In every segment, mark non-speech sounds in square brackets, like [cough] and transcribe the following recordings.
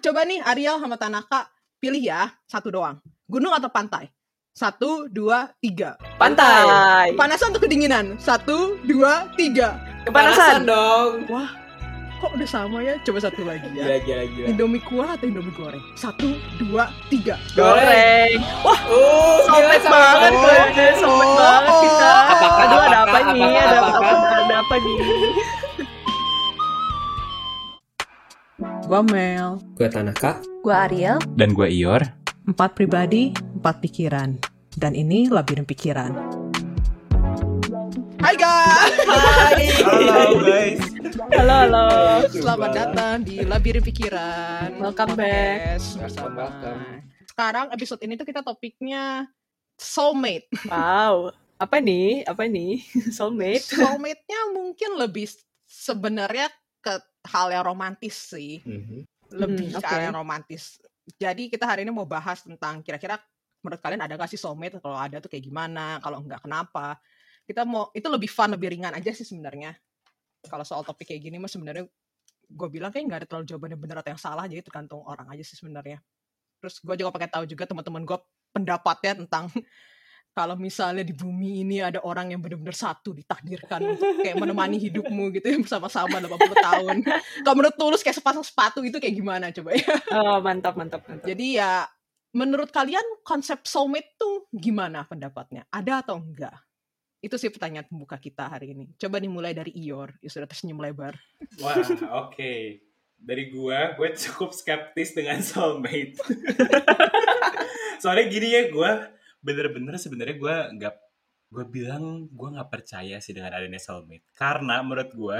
coba nih Ariel sama Tanaka pilih ya satu doang. Gunung atau pantai? Satu, dua, tiga. Pantai. Panasan atau kedinginan? Satu, dua, tiga. Kepanasan. dong. Wah, kok udah sama ya? Coba satu lagi ya. Gila, gila, gila. Indomie kuah atau Indomie goreng? Satu, dua, tiga. Goreng. Wah, Oh, gila sobat sama banget Oh, banget kita. Apakah, ada apakah, apa nih? apakah, Ada apa? apakah? Ada apa nih? Gua Mel. Gue Tanaka. Gua Ariel. Dan gue Ior. Empat pribadi, empat pikiran. Dan ini labirin pikiran. Hai guys, Halo guys. Halo, halo. selamat datang di labirin pikiran. Welcome back. Bersama. Welcome. Sekarang episode ini tuh kita topiknya soulmate. Wow. Apa nih? Apa nih? [laughs] Soulmate. Soulmate-nya mungkin lebih sebenarnya ke hal yang romantis sih. Mhm. Lebih Hmm, ke oke. hal yang romantis. Jadi kita hari ini mau bahas tentang kira-kira menurut kalian ada gak sih soulmate? Kalau ada tuh kayak gimana? Kalau enggak kenapa? Kita mau itu lebih fun, lebih ringan aja sih sebenarnya. Kalau soal topik kayak gini mah sebenarnya gue bilang kayak nggak ada terlalu jawaban yang benar atau yang salah jadi tergantung orang aja sih sebenarnya. Terus gue juga pakai tahu juga teman-teman gue pendapatnya tentang kalau misalnya di bumi ini ada orang yang benar-benar satu ditakdirkan untuk kayak menemani hidupmu gitu ya bersama-sama 80 tahun. Kalau menurut tulus kayak sepasang sepatu itu kayak gimana coba ya? Oh, mantap, mantap, mantap. Jadi ya menurut kalian konsep soulmate tuh gimana pendapatnya? Ada atau enggak? Itu sih pertanyaan pembuka kita hari ini. Coba dimulai dari Ior, yang sudah tersenyum lebar. Wah, oke. Dari gua, gue cukup skeptis dengan soulmate. [laughs] Soalnya gini ya, gue bener-bener sebenarnya gue nggak gue bilang gue nggak percaya sih dengan adanya soulmate. Karena menurut gue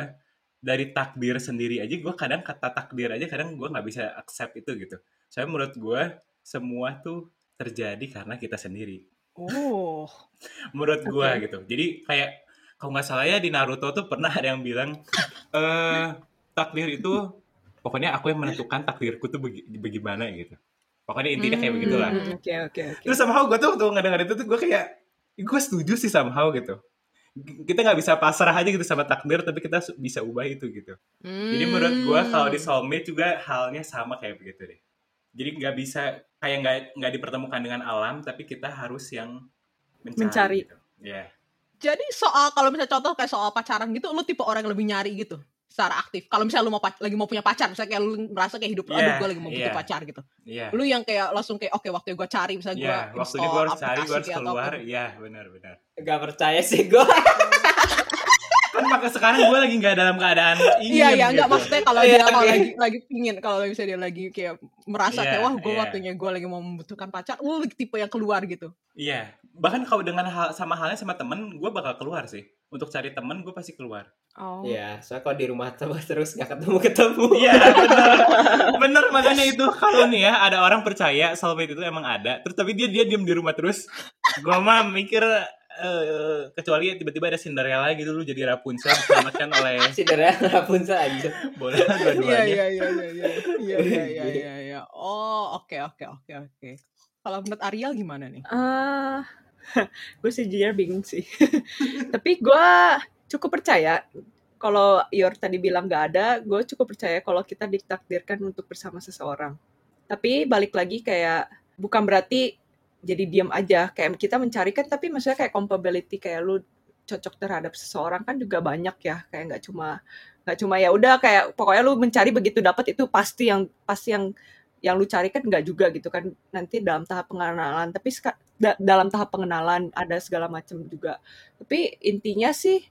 dari takdir sendiri aja gue kadang kata takdir aja kadang gue nggak bisa accept itu gitu. Soalnya menurut gue semua tuh terjadi karena kita sendiri. Oh, [laughs] menurut gua Oke. gitu. Jadi kayak kalau nggak salah ya di Naruto tuh pernah ada yang bilang [laughs] eh takdir itu pokoknya aku yang menentukan takdirku tuh bagaimana gitu. Pokoknya intinya kayak Hmm. begitulah. Hmm, Oke, oke, oke. Terus somehow gue tuh waktu ngedengar itu tuh gue kayak gue setuju sih somehow gitu. Kita nggak bisa pasrah aja gitu sama takdir tapi kita bisa ubah itu gitu. Jadi menurut gua Hmm. kalau di soulmate juga halnya sama kayak begitu deh. Jadi nggak bisa kayak nggak nggak dipertemukan dengan alam tapi kita harus yang mencari. Mencari. Gitu. Ya. Jadi soal kalau misalnya contoh kayak soal pacaran gitu, lu tipe orang yang lebih nyari gitu secara aktif. Kalau misalnya lu mau pac- lagi mau punya pacar, misalnya kayak lu merasa kayak hidup lu, aduh Iya, gue lagi mau butuh iya. pacar gitu. Iya. Lu yang kayak langsung kayak oke waktu gue cari misalnya gue Iya, waktunya gue harus cari, gue harus keluar. Iya, benar-benar. Gak percaya sih gue. [laughs] Kan maka sekarang gue lagi nggak dalam keadaan ingin. Iya iya enggak gitu. maksudnya kalau Iya, dia kalau oke. lagi lagi pingin kalau misalnya dia lagi kayak merasa Iya, kayak wah gue iya. waktunya gue lagi mau membutuhkan pacar, lu tipe yang keluar gitu. Iya. Bahkan kalau dengan hal sama halnya sama temen, gue bakal keluar sih untuk cari temen gue pasti keluar Oh. Iya, soalnya kalau di rumah terus [laughs] terus nggak ketemu ketemu. Iya, [laughs] benar. bener makanya itu kalau nih ya ada orang percaya soulmate itu emang ada, terus tapi dia dia diem di rumah terus. Gua mah mikir Uh, kecuali tiba-tiba ada Cinderella gitu lu jadi Rapunzel diselamatkan oleh [laughs] Cinderella Rapunzel aja boleh dua-duanya iya iya iya iya iya iya iya, iya, iya, iya. oh oke okay, oke okay, oke okay, oke kalau menurut Ariel gimana nih? Uh, gue sejujurnya bingung sih. [laughs] Tapi gue cukup percaya kalau Yor tadi bilang nggak ada, gue cukup percaya kalau kita ditakdirkan untuk bersama seseorang. Tapi balik lagi kayak bukan berarti jadi diam aja. Kayak kita mencari kan, tapi maksudnya kayak compatibility kayak lu cocok terhadap seseorang kan juga banyak ya. Kayak nggak cuma nggak cuma ya udah kayak pokoknya lu mencari begitu dapat itu pasti yang pasti yang yang lu cari kan nggak juga gitu kan nanti dalam tahap pengenalan. Tapi da- dalam tahap pengenalan ada segala macam juga. Tapi intinya sih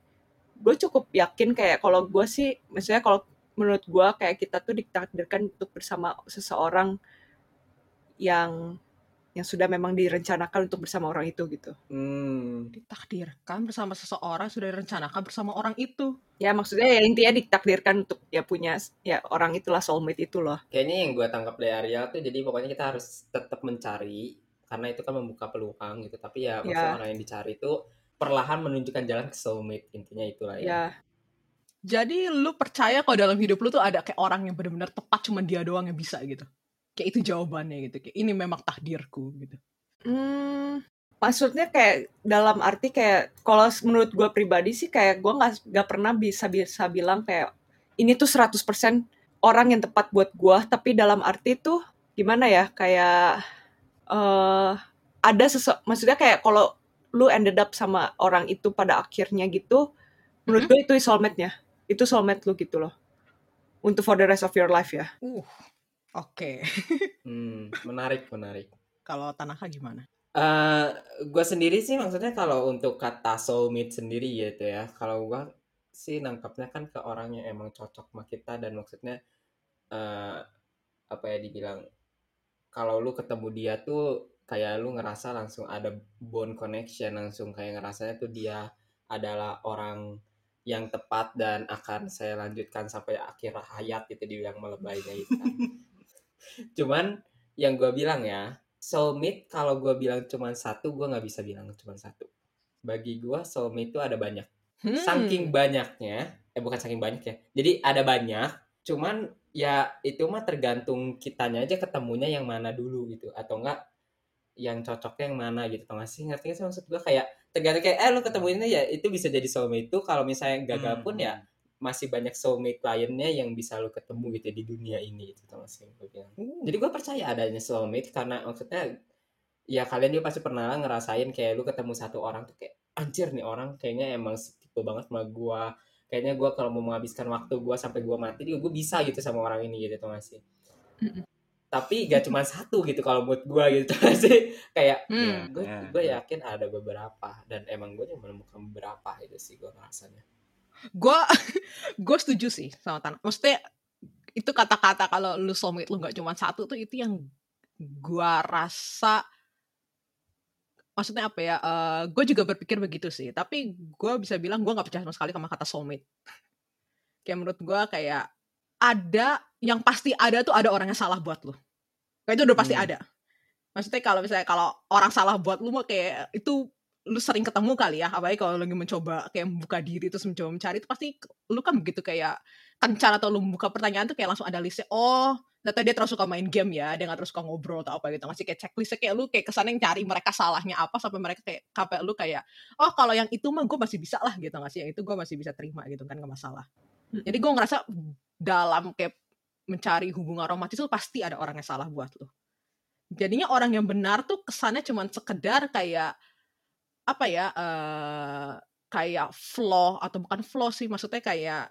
gue cukup yakin kayak kalau gue sih maksudnya kalau menurut gue kayak kita tuh ditakdirkan untuk bersama seseorang yang yang sudah memang direncanakan untuk bersama orang itu gitu Hmm. Ditakdirkan bersama seseorang sudah direncanakan bersama orang itu. ya maksudnya ya intinya ditakdirkan untuk ya punya ya orang itulah soulmate itu loh Kayaknya yang gue tangkap dari Ariel tuh jadi pokoknya kita harus tetap mencari karena itu kan membuka peluang gitu. Tapi ya maksudnya Ya. orang yang dicari itu perlahan menunjukkan jalan ke soulmate intinya itulah ya. ya Jadi lu percaya kalau dalam hidup lu tuh ada kayak orang yang benar-benar tepat cuma dia doang yang bisa gitu. Kayak itu jawabannya gitu. Kayak ini memang takdirku gitu. Hmm, maksudnya kayak dalam arti kayak kalau menurut gue pribadi sih kayak gue nggak nggak pernah bisa bisa bilang kayak ini tuh 100% orang yang tepat buat gua tapi dalam arti tuh gimana ya kayak eh ada sesu maksudnya kayak kalau lu ended up sama orang itu pada akhirnya gitu menurut Mhm. gue itu soulmate-nya itu soulmate lu gitu loh untuk for the rest of your life ya Uh, oke. [laughs] Hmm, menarik, menarik. Kalau Tanaka gimana? Eh, gue sendiri sih maksudnya kalau untuk kata soulmate sendiri gitu ya, kalau gue sih nangkapnya kan ke orang yang emang cocok sama kita dan maksudnya eh apa ya dibilang kalau lu ketemu dia tuh kayak lu ngerasa langsung ada bond connection langsung kayak ngerasanya tuh dia adalah orang yang tepat dan akan saya lanjutkan sampai akhir hayat itu dibilang melebaynya itu kan. [laughs] Cuman yang gue bilang ya soulmate kalau gue bilang cuma satu gue nggak bisa bilang cuma satu. Bagi gue soulmate itu ada banyak. Hmm. saking banyaknya eh bukan saking banyak ya. Jadi ada banyak cuman ya itu mah tergantung kitanya aja ketemunya yang mana dulu gitu. Atau enggak yang cocoknya yang mana gitu. Tau gak sih? Ngerti gak sih maksud gue kayak tergantung kayak eh lu ketemu ini ya itu bisa jadi soulmate itu kalau misalnya gagal pun ya masih banyak soulmate lainnya yang bisa lu ketemu gitu di dunia ini gitu tau sih gue bilang Uh, jadi gue percaya adanya soulmate karena maksudnya ya kalian juga pasti pernah lah ngerasain kayak lu ketemu satu orang tuh kayak anjir nih orang kayaknya emang tipe banget sama gue kayaknya gue kalau mau menghabiskan waktu gue sampai gue mati juga gue bisa gitu sama orang ini gitu tuh masih Mm-mm. tapi gak cuma satu gitu kalau mood gue gitu tau gak sih kayak Hmm. gue Ya, gue ya. yakin ada beberapa dan emang gue juga menemukan beberapa itu sih gue rasanya gue [laughs] gue setuju sih sama Tanaka. Maksudnya itu kata-kata kalau lu soulmate lu nggak cuma satu tuh itu yang gue rasa maksudnya apa ya? gue juga berpikir begitu sih. Tapi gue bisa bilang gue nggak percaya sama sekali sama kata soulmate. Kayak menurut gue kayak ada yang pasti ada tuh ada orang yang salah buat lu. Kayak itu udah pasti Hmm. ada. Maksudnya kalau misalnya kalau orang salah buat lu mah kayak itu lu sering ketemu kali ya apalagi kalau lagi mencoba kayak membuka diri terus mencoba mencari itu pasti lu kan begitu kayak kencan atau lu membuka pertanyaan tuh kayak langsung ada listnya oh ternyata dia terus suka main game ya dia gak terus suka ngobrol atau apa gitu. Ngasih kayak checklistnya kayak lu kayak ke sana yang cari mereka salahnya apa sampai mereka kayak sampai lu kayak oh kalau yang itu mah gue masih bisa lah gitu nggak sih? Yang itu gue masih bisa terima gitu kan gak masalah. Mm. jadi gue ngerasa dalam kayak mencari hubungan romantis itu pasti ada orang yang salah buat lu. Jadinya orang yang benar tuh kesannya cuman sekedar kayak apa ya eh kayak flaw atau bukan flaw sih maksudnya kayak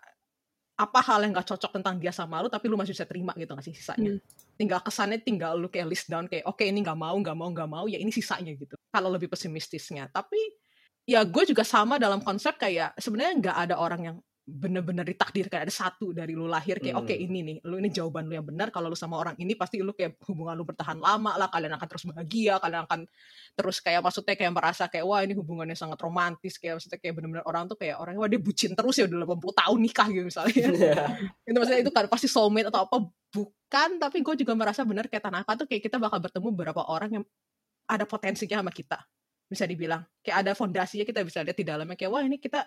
apa hal yang gak cocok tentang dia sama lu tapi lu masih bisa terima gitu gak sih sisanya Hmm. tinggal kesannya tinggal lu kayak list down kayak oke ini nggak mau nggak mau nggak mau ya ini sisanya gitu kalau lebih pesimistisnya tapi ya gue juga sama dalam konsep kayak sebenarnya nggak ada orang yang bener-bener ditakdirkan ada satu dari lu lahir kayak Hmm. oke ini nih lu ini jawaban lu yang benar kalau lu sama orang ini pasti lu kayak hubungan lu bertahan lama lah kalian akan terus bahagia kalian akan terus kayak maksudnya kayak merasa kayak wah ini hubungannya sangat romantis kayak maksudnya kayak bener-bener orang tuh kayak orangnya wah dia bucin terus ya udah 80 tahun nikah gitu misalnya. [laughs] Itu maksudnya itu kan pasti soulmate atau apa bukan tapi gue juga merasa benar kayak Tanaka tuh kayak kita bakal bertemu beberapa orang yang ada potensinya sama kita bisa dibilang. Kayak ada fondasinya kita bisa lihat di dalamnya kayak wah ini kita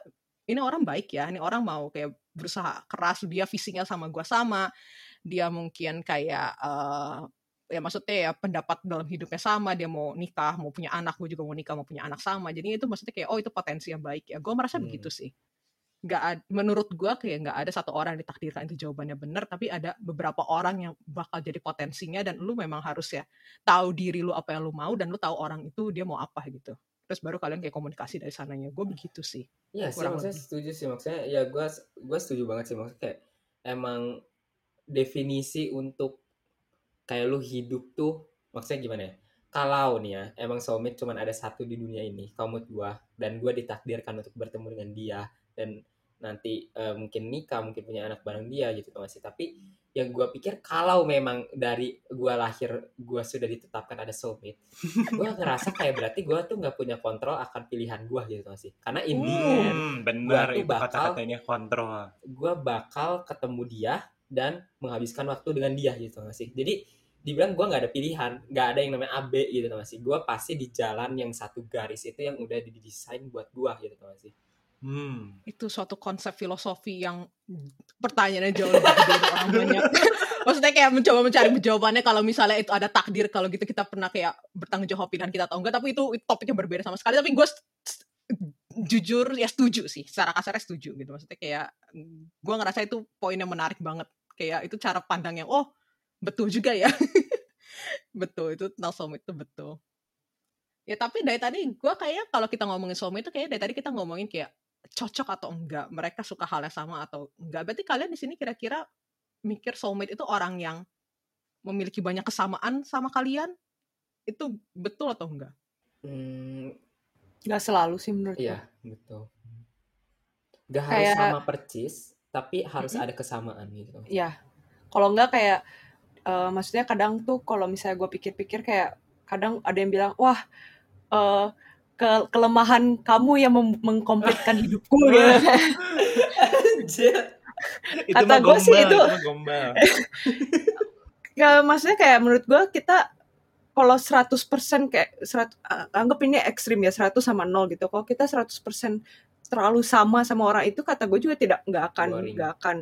ini orang baik ya ini orang mau kayak berusaha keras dia visinya sama gua sama dia mungkin kayak eh ya maksudnya ya pendapat dalam hidupnya sama dia mau nikah mau punya anak gue juga mau nikah mau punya anak sama. Jadi itu maksudnya kayak oh itu potensi yang baik ya. Gue merasa Hmm. begitu sih ad- menurut gua kayak nggak ada satu orang yang ditakdirkan itu jawabannya benar tapi ada beberapa orang yang bakal jadi potensinya dan lu memang harus ya tahu diri lu apa yang lu mau dan lu tahu orang itu dia mau apa gitu terus baru kalian kayak komunikasi dari sananya. Gue begitu sih. Iya sih maksudnya lebih. setuju sih. Maksudnya ya gue gue setuju banget sih. Maksudnya kayak emang definisi untuk kayak lu hidup tuh maksudnya gimana ya? Kalau nih ya emang soulmate cuman ada satu di dunia ini menurut gue dan gue ditakdirkan untuk bertemu dengan dia dan nanti eh, mungkin nikah mungkin punya anak bareng dia gitu tuh masih tapi yang gue pikir kalau memang dari gue lahir gue sudah ditetapkan ada soulmate [laughs] gue ngerasa kayak berarti gue tuh nggak punya kontrol akan pilihan gue gitu masih karena in the Hmm. end benar itu bakal- kata-katanya kontrol. gue bakal ketemu dia dan menghabiskan waktu dengan dia gitu gak sih jadi dibilang gue nggak ada pilihan nggak ada yang namanya AB gitu gak sih gue pasti di jalan yang satu garis itu yang udah didesain buat gue gitu gak sih Hmm. itu suatu konsep filosofi yang pertanyaannya jauh lebih orang banyak. [laughs] Maksudnya kayak mencoba mencari jawabannya kalau misalnya itu ada takdir kalau gitu kita pernah kayak bertanggung jawab pilihan kita atau enggak. Tapi itu, itu topiknya berbeda sama sekali. Tapi gue jujur ya setuju sih. Secara kasarnya setuju gitu. Maksudnya kayak gue ngerasa itu poin yang menarik banget. Kayak itu cara pandang yang oh betul juga ya. [laughs] Betul itu tentang soulmate itu betul. Ya tapi dari tadi gue kayaknya kalau kita ngomongin soulmate itu kayaknya dari tadi kita ngomongin kayak cocok atau enggak mereka suka hal yang sama atau enggak berarti kalian di sini kira-kira mikir soulmate itu orang yang memiliki banyak kesamaan sama kalian itu betul atau enggak Hmm, Gak selalu sih menurut gue. iya, betul. Gak harus Kayak- sama percis, tapi harus ada kesamaan gitu. Ya, kalau enggak kayak eh, maksudnya kadang tuh kalau misalnya gue pikir-pikir kayak kadang ada yang bilang wah eh, ke kelemahan kamu yang mengkomplitkan hidupku [laughs] gitu. Itu Kata gombal, sih itu-. Ya, [laughs] maksudnya kayak menurut gue kita kalau 100% kayak serat, a- anggap ini ekstrim ya 100 sama 0 gitu. Kalau kita 100% terlalu sama sama orang itu kata gue juga tidak nggak akan nggak akan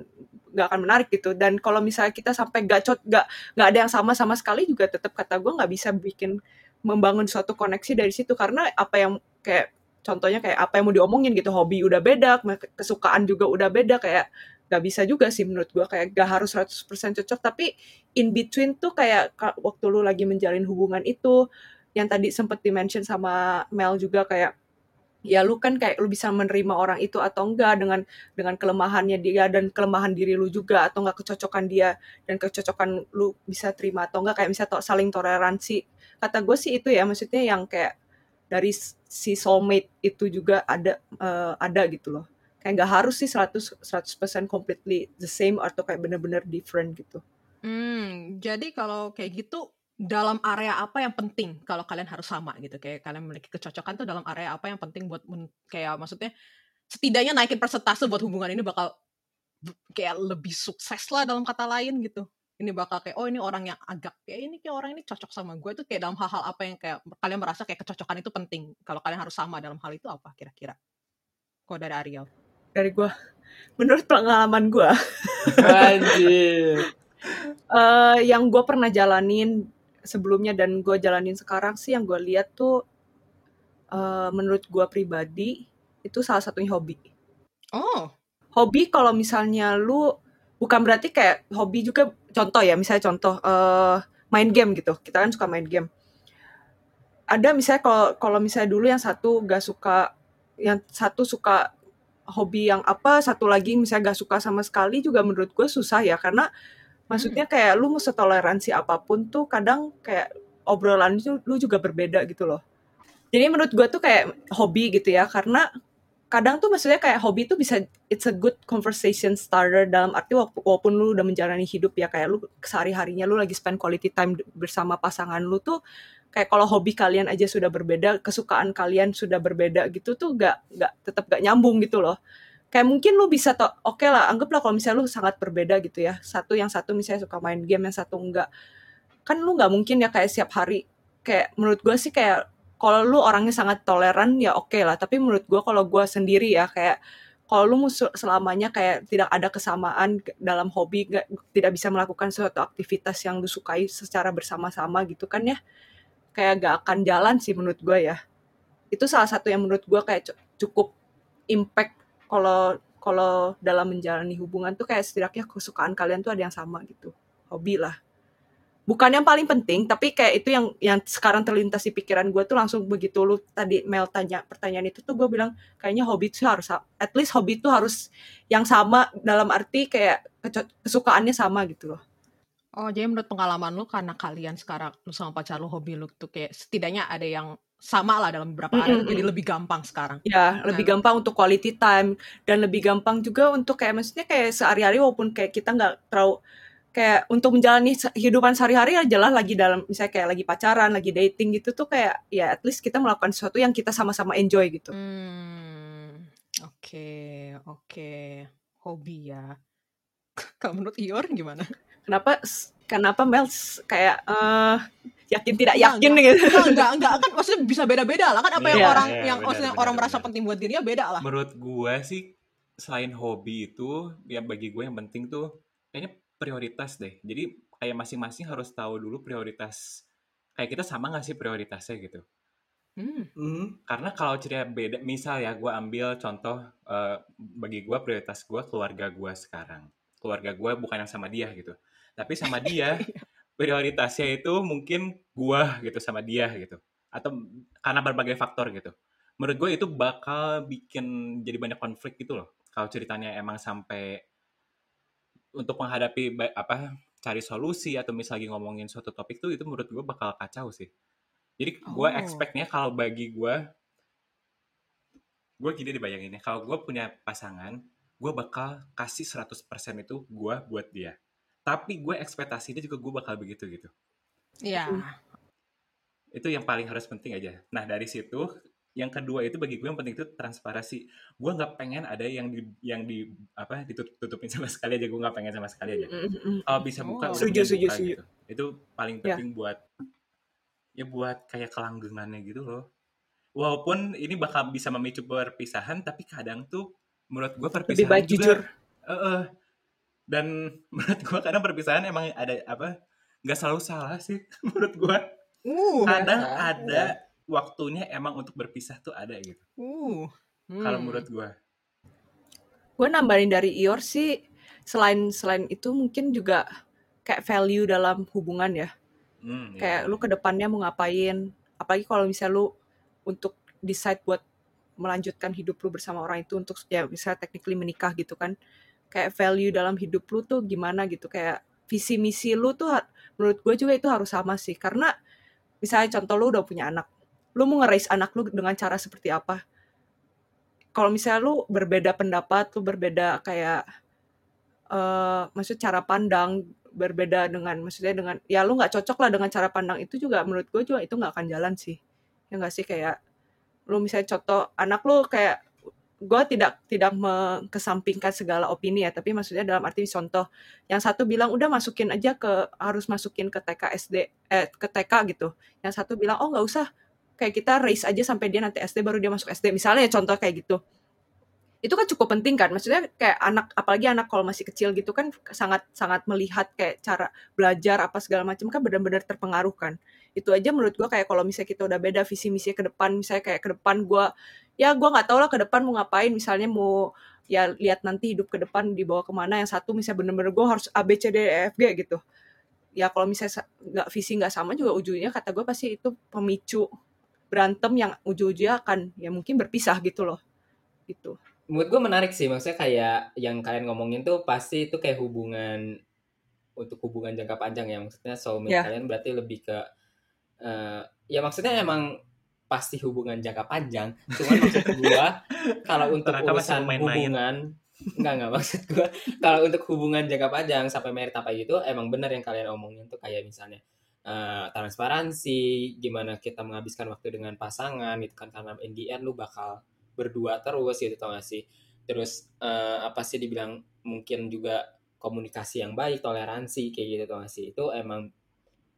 nggak akan menarik gitu. Dan kalau misalnya kita sampai gacot nggak nggak ada yang sama sama sekali juga tetap kata gue nggak bisa bikin membangun suatu koneksi dari situ. Karena apa yang kayak contohnya kayak apa yang mau diomongin gitu. Hobi udah beda kesukaan juga udah beda. Kayak nggak bisa juga sih menurut gue kayak gak harus 100% cocok. Tapi in between tuh kayak ka- waktu lu lagi menjalin hubungan itu yang tadi sempet dimention sama Mel juga kayak ya lu kan kayak lu bisa menerima orang itu atau enggak dengan dengan kelemahannya dia dan kelemahan diri lu juga atau enggak kecocokan dia dan kecocokan lu bisa terima atau enggak kayak misalnya to- saling toleransi. Kata gue sih itu ya maksudnya yang kayak dari si soulmate itu juga ada eh, ada gitu loh. Kayak nggak harus sih 100 100% completely the same atau kayak bener-bener different gitu. Hmm, jadi kalau kayak gitu dalam area apa yang penting kalau kalian harus sama gitu. Kayak kalian memiliki kecocokan tuh dalam area apa yang penting buat men- kayak maksudnya setidaknya naikin persentase buat hubungan ini bakal kayak lebih sukses lah dalam kata lain gitu. Ini bakal kayak oh ini orang yang agak kayak ini kayak orang ini cocok sama gue tuh kayak dalam hal-hal apa yang kayak kalian merasa kayak kecocokan itu penting. Kalau kalian harus sama dalam hal itu apa kira-kira? Kok dari Ariel. Dari gue menurut pengalaman gue Anjir. [laughs] eh yang gue pernah jalanin sebelumnya dan gue jalanin sekarang sih yang gue lihat tuh eh, menurut gue pribadi itu salah satunya hobi. Oh. Hobi kalau misalnya lu bukan berarti kayak hobi juga contoh ya misalnya contoh eh main game gitu. Kita kan suka main game. Ada misalnya kalau kalau misalnya dulu yang satu gak suka yang satu suka hobi yang apa satu lagi misalnya gak suka sama sekali juga menurut gue susah ya. Karena maksudnya kayak lu mau setoleransi apa pun tuh kadang kayak obrolan itu lu juga berbeda gitu loh. Jadi menurut gue tuh kayak hobi gitu ya karena kadang tuh maksudnya kayak hobi tuh bisa it's a good conversation starter dalam arti walaupun, walaupun lu udah menjalani hidup ya kayak lu sehari harinya lu lagi spend quality time bersama pasangan lu tuh kayak kalau hobi kalian aja sudah berbeda kesukaan kalian sudah berbeda gitu tuh gak nggak tetap gak nyambung gitu loh kayak mungkin lu bisa to oke lah anggaplah kalau misalnya lu sangat berbeda gitu ya. Satu yang satu misalnya suka main game yang satu enggak. Kan lu nggak mungkin ya kayak setiap hari. Kayak menurut gue sih kayak kalau lu orangnya sangat toleran ya oke lah. Tapi menurut gue kalau gue sendiri ya kayak kalau lu selamanya kayak tidak ada kesamaan dalam hobi gak, tidak bisa melakukan suatu aktivitas yang lu sukai secara bersama-sama gitu kan ya kayak gak akan jalan sih menurut gue ya. Itu salah satu yang menurut gue kayak cu- cukup impact kalau kalau dalam menjalani hubungan tuh kayak setidaknya kesukaan kalian tuh ada yang sama gitu. Hobi lah. Bukan yang paling penting tapi kayak itu yang yang sekarang terlintas di pikiran gue tuh langsung begitu. Lu tadi Mel tanya pertanyaan itu tuh gue bilang kayaknya hobi itu harus at least hobi itu harus yang sama dalam arti kayak kesukaannya sama gitu loh. Oh, jadi menurut pengalaman lu karena kalian sekarang lu sama pacar lu hobi lu tuh kayak setidaknya ada yang sama lah dalam beberapa area Mm-mm. jadi lebih gampang sekarang. ya lebih Nah. gampang untuk quality time dan lebih gampang juga untuk kayak maksudnya kayak sehari-hari walaupun kayak kita nggak terlalu kayak untuk menjalani kehidupan sehari-hari ya jelas lagi dalam misalnya kayak lagi pacaran lagi dating gitu tuh kayak ya at least kita melakukan sesuatu yang kita sama-sama enjoy gitu Hmm, oke, oke. Hobi ya. [laughs] Kalau menurut Ior gimana? kenapa kenapa Mel kayak eh yakin tidak Enggak, yakin gitu Enggak, enggak, enggak kan maksudnya bisa beda-beda lah kan apa yang Iya, orang iya, yang benar, maksudnya orang merasa penting buat dirinya beda lah. Menurut gue sih selain hobi itu ya bagi gue yang penting tuh kayaknya prioritas deh. Jadi kayak masing-masing harus tahu dulu prioritas kayak kita sama gak sih prioritasnya gitu. Hmm. Hmm. Karena kalau cerita beda, misal ya gue ambil contoh eh, bagi gue prioritas gue keluarga gue sekarang. keluarga gue bukan yang sama dia gitu tapi sama dia [laughs] prioritasnya itu mungkin gue gitu sama dia gitu. Atau karena berbagai faktor gitu. Menurut gue itu bakal bikin jadi banyak konflik gitu loh. Kalau ceritanya emang sampai untuk menghadapi apa cari solusi atau misalnya ngomongin suatu topik tuh itu menurut gue bakal kacau sih. Jadi gue Oh. expectnya kalau bagi gue gue gini dibayanginnya kalau gue punya pasangan gue bakal kasih 100% itu gue buat dia tapi gue ekspektasinya juga gue bakal begitu gitu Iya. itu yang paling harus penting aja nah dari situ yang kedua itu bagi gue yang penting itu transparansi gue nggak pengen ada yang di yang di apa ditutupin sama sekali aja gue nggak pengen sama sekali aja kalau bisa buka Oh. mending setuju, buka setuju. gitu. itu paling Ya. penting buat ya buat kayak kelanggengannya gitu loh walaupun ini bakal bisa memicu perpisahan tapi kadang tuh menurut gue perpisahan Lebih baik juga jujur. Eh, eh. Dan [laughs] menurut gue kadang perpisahan emang ada apa nggak selalu salah sih [laughs] menurut gue Uh. kadang Ada. ada waktunya emang untuk berpisah tuh ada gitu Uh. kalau Hmm. menurut gue Gue nambahin dari Ior sih, selain selain itu mungkin juga kayak value dalam hubungan ya. hmm, ya. Kayak lu ke depannya mau ngapain. Apalagi kalau misalnya lu untuk decide buat melanjutkan hidup lu bersama orang itu untuk ya misalnya technically menikah gitu kan. Kayak value dalam hidup lu tuh gimana gitu. Kayak visi misi lu tuh menurut gue juga itu harus sama sih. Karena misalnya contoh lu udah punya anak. Lu mau nge-raise anak lu dengan cara seperti apa? Kalau misalnya lu berbeda pendapat, lu berbeda kayak eh maksud cara pandang berbeda dengan maksudnya dengan ya lu nggak cocok lah dengan cara pandang itu juga menurut gue juga itu nggak akan jalan sih ya nggak sih kayak lu misalnya contoh anak lu kayak gue tidak tidak mengesampingkan segala opini ya tapi maksudnya dalam arti contoh yang satu bilang udah masukin aja ke harus masukin ke TK SD eh ke TK gitu. Yang satu bilang oh nggak usah kayak kita raise aja sampai dia nanti SD baru dia masuk SD misalnya ya contoh kayak gitu. Itu kan cukup penting kan? Maksudnya kayak anak apalagi anak kalau masih kecil gitu kan sangat sangat melihat kayak cara belajar apa segala macam kan benar-benar terpengaruh kan? Itu aja menurut gua kayak kalau misalnya kita udah beda visi misi ke depan misalnya kayak ke depan gua ya gua nggak tahu lah ke depan mau ngapain. Misalnya mau ya lihat nanti hidup ke depan dibawa ke mana. Yang satu misalnya bener-bener gua harus A B C D E F G gitu. Ya kalau misalnya sa- nggak visi nggak sama juga ujungnya kata gue pasti itu pemicu berantem yang ujung-ujungnya akan ya mungkin berpisah gitu loh. Gitu. Menurut gue menarik sih. Maksudnya kayak yang kalian ngomongin tuh pasti itu kayak hubungan untuk hubungan jangka panjang ya. Maksudnya soulmate Ya. kalian berarti lebih ke eh, ya maksudnya emang pasti hubungan jangka panjang. Cuman maksud gue [laughs] kalau untuk Ternyata urusan main-main. hubungan enggak enggak maksud gue kalau untuk hubungan jangka panjang sampai merit apa gitu emang benar yang kalian omongin tuh kayak misalnya eh, transparansi gimana kita menghabiskan waktu dengan pasangan itu kan karena end lu bakal berdua terus gitu tau gak sih? Terus eh, apa sih dibilang mungkin juga komunikasi yang baik toleransi kayak gitu tau gak sih? Itu emang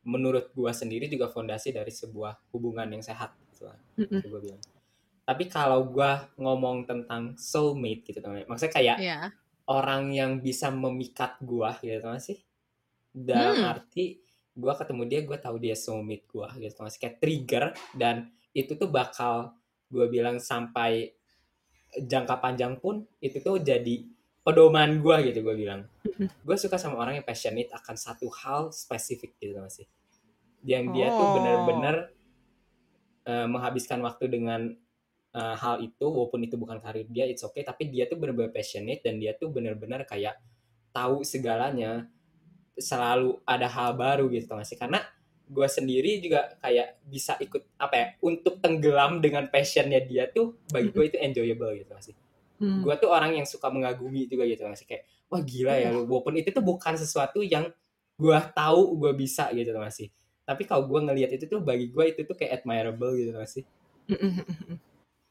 menurut gua sendiri juga fondasi dari sebuah hubungan yang sehat lah Mm-mm. itu gua bilang tapi kalau gua ngomong tentang soulmate gitu gak? maksudnya kayak Iya. orang yang bisa memikat gua gitu gak sih dalam Hmm. arti gua ketemu dia gua tahu dia soulmate gua gitu tau gak sih kayak trigger dan itu tuh bakal gua bilang sampai jangka panjang pun itu tuh jadi pedoman gua gitu gua bilang gue suka sama orang yang passionate akan satu hal spesifik gitu sih yang dia tuh Oh. bener-bener eh, menghabiskan waktu dengan eh, hal itu walaupun itu bukan karir dia it's okay. Tapi dia tuh bener-bener passionate dan dia tuh bener-bener kayak tahu segalanya. Selalu ada hal baru gitu tau gak sih? Karena gue sendiri juga kayak bisa ikut apa ya untuk tenggelam dengan passionnya dia tuh bagi gue itu enjoyable gitu gak sih? Hmm. gue tuh orang yang suka mengagumi juga gitu gak sih? Kayak wah gila ya lu walaupun itu tuh bukan sesuatu yang gue tahu gue bisa gitu gak sih tapi kalau gue ngelihat itu tuh bagi gue itu tuh kayak admirable gitu gak sih.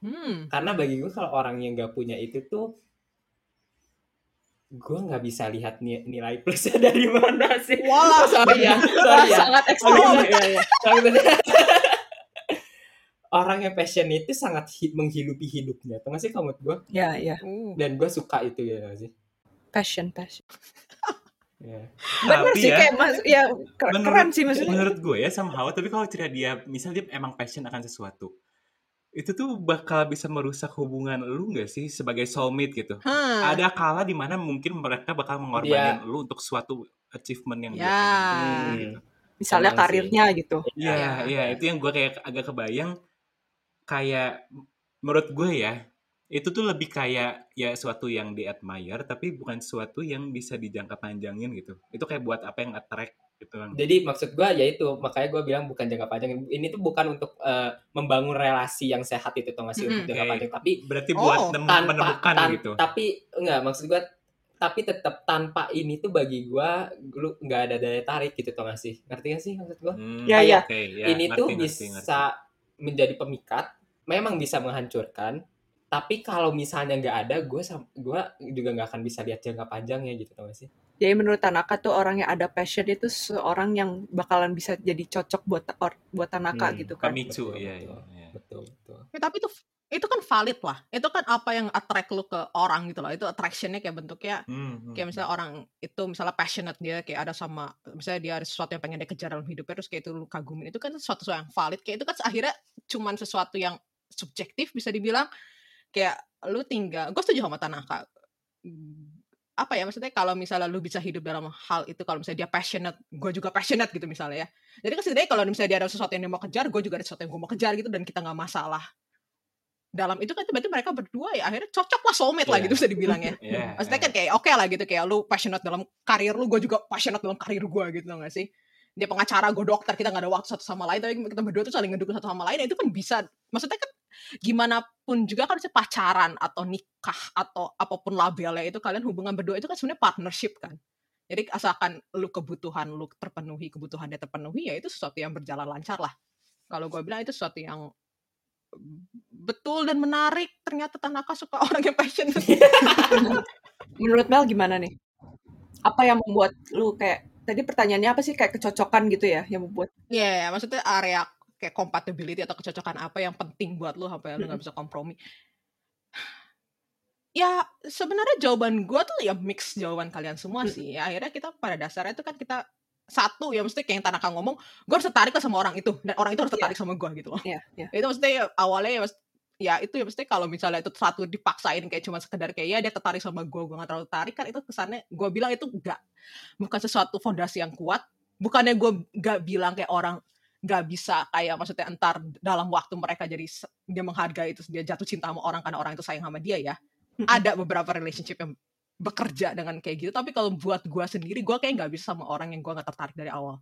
Hmm. karena bagi gue kalau orang yang gak punya itu tuh gue nggak bisa lihat ni- nilai plusnya [laughs] dari mana sih Walah. sorry ya sorry ya sangat eksplisit ya, ya. Maksudnya, orang yang passion itu sangat hi- menghidupi hidupnya tuh gak sih kamu gue ya ya Uh. dan gue suka itu gitu gak sih passion passion Ya. bener Tapi sih ya, kayak mas ya keren, menurut- sih maksudnya menurut gue ya somehow tapi kalau cerita dia misal dia emang passion akan sesuatu itu tuh bakal bisa merusak hubungan lu nggak sih sebagai soulmate gitu? Hah. Ada kala di mana mungkin mereka bakal mengorbankan lu untuk suatu achievement yang dia Ya. pengen gitu. Misalnya sih. karirnya gitu. Iya, Iya. iya, itu yang gue kayak agak kebayang kayak menurut gue ya, itu tuh lebih kayak ya suatu yang di admire tapi bukan suatu yang bisa dijangka panjangin gitu. Itu kayak buat apa yang attract gitu kan. Jadi maksud gua ya itu makanya gua bilang bukan jangka panjang. Ini tuh bukan untuk eh, membangun relasi yang sehat itu tuh masih untuk Mm-mm. jangka Oke. panjang. Tapi Berarti Oh, buat nem- tanpa menemukan tan- gitu. Tapi enggak maksud gua tapi tetap tanpa ini tuh bagi gua lu nggak ada daya tarik gitu tuh nggak sih? Ngerti gak sih maksud gua? Hmm, Ya, ya. oke, ya, ini ngerti, tuh ngerti, bisa ngerti. menjadi pemikat, memang bisa menghancurkan. Tapi kalau misalnya nggak ada, gue gua juga nggak akan bisa lihat jangka panjangnya gitu tau gak sih? Jadi menurut Tanaka tuh orang yang ada passion itu seorang yang bakalan bisa jadi cocok buat or- buat Tanaka Hmm, gitu kan. Pemicu, Betul, iya, betul. iya, iya. Betul betul. Ya, tapi itu itu kan valid lah. Itu kan apa yang attract lu ke orang gitu loh. Itu attractionnya kayak bentuknya Hmm, hmm, kayak misalnya orang itu misalnya passionate dia kayak ada sama misalnya dia ada sesuatu yang pengen dia kejar dalam hidupnya terus kayak itu lu kagumin itu kan sesuatu yang valid kayak itu kan akhirnya cuman sesuatu yang subjektif bisa dibilang kayak lu tinggal gue setuju sama Tanaka apa ya maksudnya kalau misalnya lu bisa hidup dalam hal itu kalau misalnya dia passionate gue juga passionate gitu misalnya ya jadi kan setidaknya kalau misalnya dia ada sesuatu yang dia mau kejar gue juga ada sesuatu yang gue mau kejar gitu dan kita nggak masalah dalam itu kan berarti mereka berdua ya akhirnya cocok lah soulmate lah Iya. gitu bisa dibilang ya [laughs] Iya, Maksudnya iya. kan kayak oke lah gitu kayak lu passionate dalam karir lu, gue juga passionate dalam karir gue gitu gak sih? Dia pengacara, gue dokter, kita gak ada waktu satu sama lain, tapi kita berdua tuh saling ngedukung satu sama lain, ya itu kan bisa. Maksudnya kan gimana pun juga kan misalnya pacaran atau nikah atau apa pun labelnya itu kalian hubungan berdua itu kan sebenarnya partnership kan. Jadi asalkan lu kebutuhan lu terpenuhi, kebutuhan dia terpenuhi, ya itu sesuatu yang berjalan lancar lah. Kalau gue bilang itu sesuatu yang betul dan menarik. Ternyata Tanaka suka [laughs] orang yang passionate. Menurut Mel gimana nih? Apa yang membuat lu kayak tadi pertanyaannya apa sih kayak kecocokan gitu ya yang membuat Iya, yeah, maksudnya area kayak compatibility atau kecocokan apa yang penting buat lu sampai lu nggak bisa kompromi. Ya sebenarnya jawaban gua tuh ya mix jawaban kalian semua Mm. sih. Ya, akhirnya kita pada dasarnya itu kan kita satu ya mesti kayak yang Tanaka ngomong, gue harus tertarik sama orang itu dan orang itu harus Iya. tertarik sama gua gitu loh. ya ya Itu maksudnya ya, awalnya ya, ya itu ya mesti kalau misalnya itu satu dipaksain kayak cuma sekedar kayak ya dia tertarik sama gua gua gak terlalu tertarik kan itu kesannya gua bilang itu enggak bukan sesuatu fondasi yang kuat bukannya gua gak bilang kayak orang nggak bisa kayak maksudnya entar dalam waktu mereka jadi dia menghargai itu dia jatuh cinta sama orang karena orang itu sayang sama dia ya ada beberapa relationship yang bekerja dengan kayak gitu. Tapi kalau buat gua sendiri gua kayak nggak bisa sama orang yang gua nggak tertarik dari awal.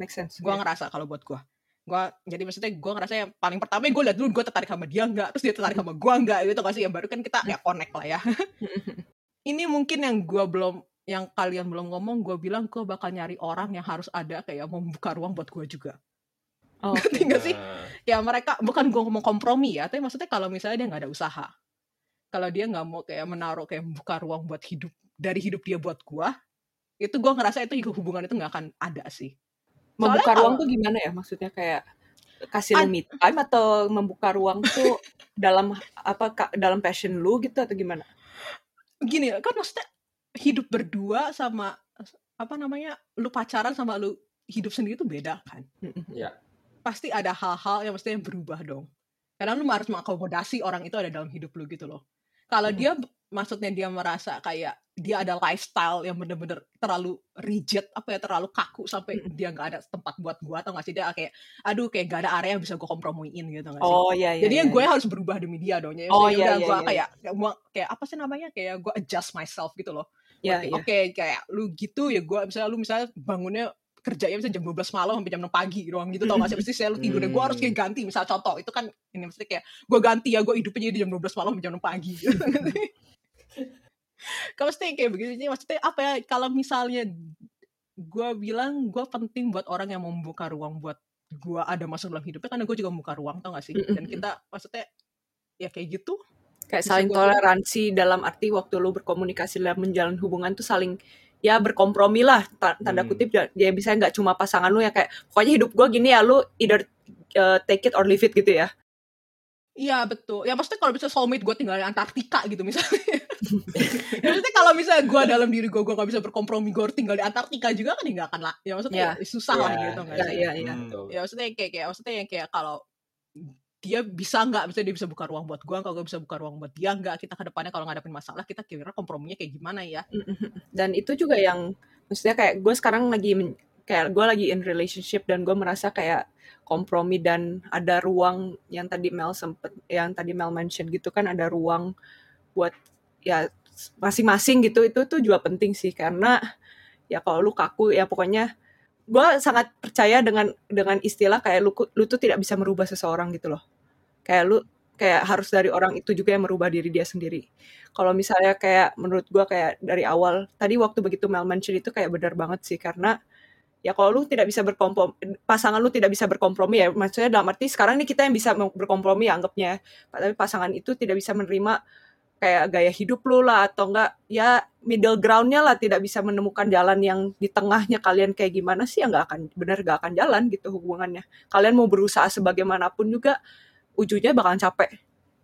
Make sense. Gue ngerasa kalau buat gue gue jadi maksudnya gue ngerasa yang paling pertama gue liat dulu gue tertarik sama dia nggak terus dia tertarik sama gue nggak gitu gak sih? Yang baru kan kita ya connect lah ya. [laughs] Ini mungkin yang gue belum yang kalian belum ngomong gue bilang gue bakal nyari orang yang harus ada kayak membuka ruang buat gue juga. Oh, ngerti gak sih? Nah, ya mereka bukan gue ngomong kompromi ya tapi maksudnya kalau misalnya dia nggak ada usaha kalau dia nggak mau kayak menaruh kayak membuka ruang buat hidup dari hidup dia buat gue itu gue ngerasa itu hubungan itu nggak akan ada sih. Membuka Soalnya ruang kalau- tuh gimana ya? Maksudnya kayak kasih lu me time atau membuka ruang tuh dalam apa dalam passion lu gitu atau gimana? Gini kan maksudnya hidup berdua sama apa namanya lu pacaran sama lu hidup sendiri itu beda kan ya. pasti ada hal-hal yang mestinya berubah dong karena lu harus mengakomodasi orang itu ada dalam hidup lu gitu loh kalau dia maksudnya dia merasa kayak dia ada lifestyle yang bener-bener terlalu rigid apa ya terlalu kaku sampai Mm-mm. dia nggak ada tempat buat gua atau nggak sih dia kayak aduh kayak gak ada area yang bisa gua kompromiin gitu nggak sih oh iya iya jadi iya, gue iya. harus berubah demi dia dong. Ya, Oh, maksudnya iya, udah iya, gue iya, kayak gua kayak apa sih namanya? Kayak gue adjust myself gitu loh. Oke, iya. oke, kayak lu gitu ya gue misalnya lu misalnya bangunnya kerjanya bisa jam 12 malam sampai jam 6 pagi doang gitu tau gak sih? Mesti saya lu tidurnya gue harus kayak ganti misal contoh itu kan ini mesti kayak gue ganti ya gue hidupnya jadi jam 12 malam sampai jam 6 pagi [laughs] kalau mesti kayak begitu jadi maksudnya apa ya kalau misalnya gue bilang gue penting buat orang yang mau membuka ruang buat gue ada masuk dalam hidupnya karena gue juga membuka ruang tau gak sih? Dan Mm-mm. kita maksudnya ya kayak gitu kayak bisa saling toleransi dalam arti waktu lu berkomunikasi dalam menjalin hubungan tuh saling ya berkompromi lah ta- tanda Hmm. kutip ya, ya bisa nggak cuma pasangan lu ya kayak pokoknya hidup gua gini ya lu either uh, take it or leave it gitu ya Iya betul. Ya maksudnya kalau bisa soulmate gue tinggal di Antartika gitu misalnya. ya [laughs] maksudnya kalau misalnya gue dalam diri gue gue gak bisa berkompromi gue tinggal di Antartika juga kan ya nggak akan lah. Ya maksudnya Ya. susah lah Ya, gitu nggak ya sih? ya ya Hmm. Ya maksudnya kayak kayak maksudnya yang kayak kalau dia bisa nggak? Misalnya dia bisa buka ruang buat gua kalau gue bisa buka ruang buat dia nggak? Kita ke depannya kalau ngadepin masalah kita kira komprominya kayak gimana ya? Dan itu juga yang maksudnya kayak gue sekarang lagi kayak gue lagi in relationship dan gue merasa kayak kompromi dan ada ruang yang tadi Mel sempet yang tadi Mel mention gitu kan ada ruang buat ya masing-masing gitu. Itu tuh juga penting sih karena ya kalau lu kaku ya pokoknya gue sangat percaya dengan dengan istilah kayak lu lu tuh tidak bisa merubah seseorang gitu loh. Kayak lu kayak harus dari orang itu juga yang merubah diri dia sendiri. Kalau misalnya kayak menurut gue kayak dari awal tadi waktu begitu Mel mention itu kayak benar banget sih karena ya kalau lu tidak bisa berkompromi pasangan lu tidak bisa berkompromi ya maksudnya dalam arti sekarang ini kita yang bisa berkompromi ya anggapnya. Tapi pasangan itu tidak bisa menerima kayak gaya hidup lu lah atau enggak ya middle groundnya lah tidak bisa menemukan jalan yang di tengahnya kalian kayak gimana sih ya nggak akan benar nggak akan jalan gitu hubungannya. Kalian mau berusaha sebagaimanapun juga ujungnya bakalan capek.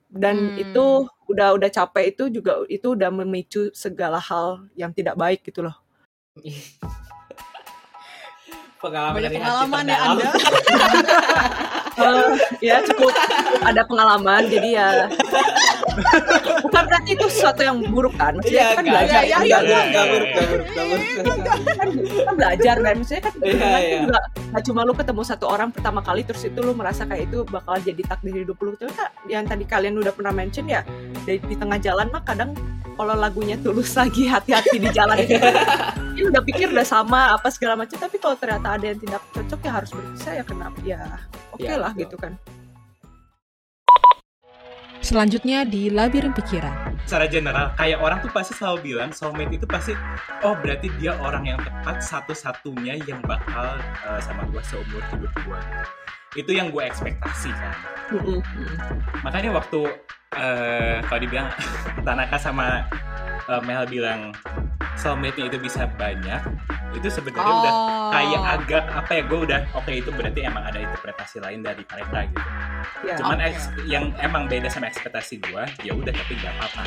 Dan Hmm. itu udah udah capek itu juga itu udah memicu segala hal yang tidak baik gitu loh. [laughs] Pengalaman banyak dari hati pengalaman ya anda [laughs] Eh, [laughs] ya cukup. Ada pengalaman jadi ya. Bukan berarti itu sesuatu yang buruk kan? Maksudnya itu kan enggak, belajar kan belajar. Kabur, kabur, kabur, kabur. kan kita belajar kan? Maksudnya kan iya. juga gak cuma lu ketemu satu orang pertama kali terus itu lu merasa kayak itu bakal jadi takdir hidup lu. Terus yang tadi kalian udah pernah mention ya di, di tengah jalan mah kadang kalau lagunya tulus lagi hati-hati di jalan itu. Ya udah pikir udah sama apa segala macam. Tapi kalau ternyata ada yang tidak cocok ya harus berpisah ya kenapa? Ya oke Ya, lah betul. gitu kan. Selanjutnya di labirin pikiran. Secara general kayak orang tuh pasti selalu bilang soulmate itu pasti oh berarti dia orang yang tepat satu-satunya yang bakal eh, sama gue seumur hidup gue itu yang gue ekspektasikan Mm-mm. makanya waktu eh kalau dibilang [laughs] Tanaka sama eh, Mel bilang soulmate-nya itu bisa banyak itu sebenarnya udah Oh. kayak agak apa ya gue udah oke itu berarti emang ada interpretasi lain dari mereka gitu ya cuman eks- yang emang beda sama ekspektasi gue ya udah tapi gak apa-apa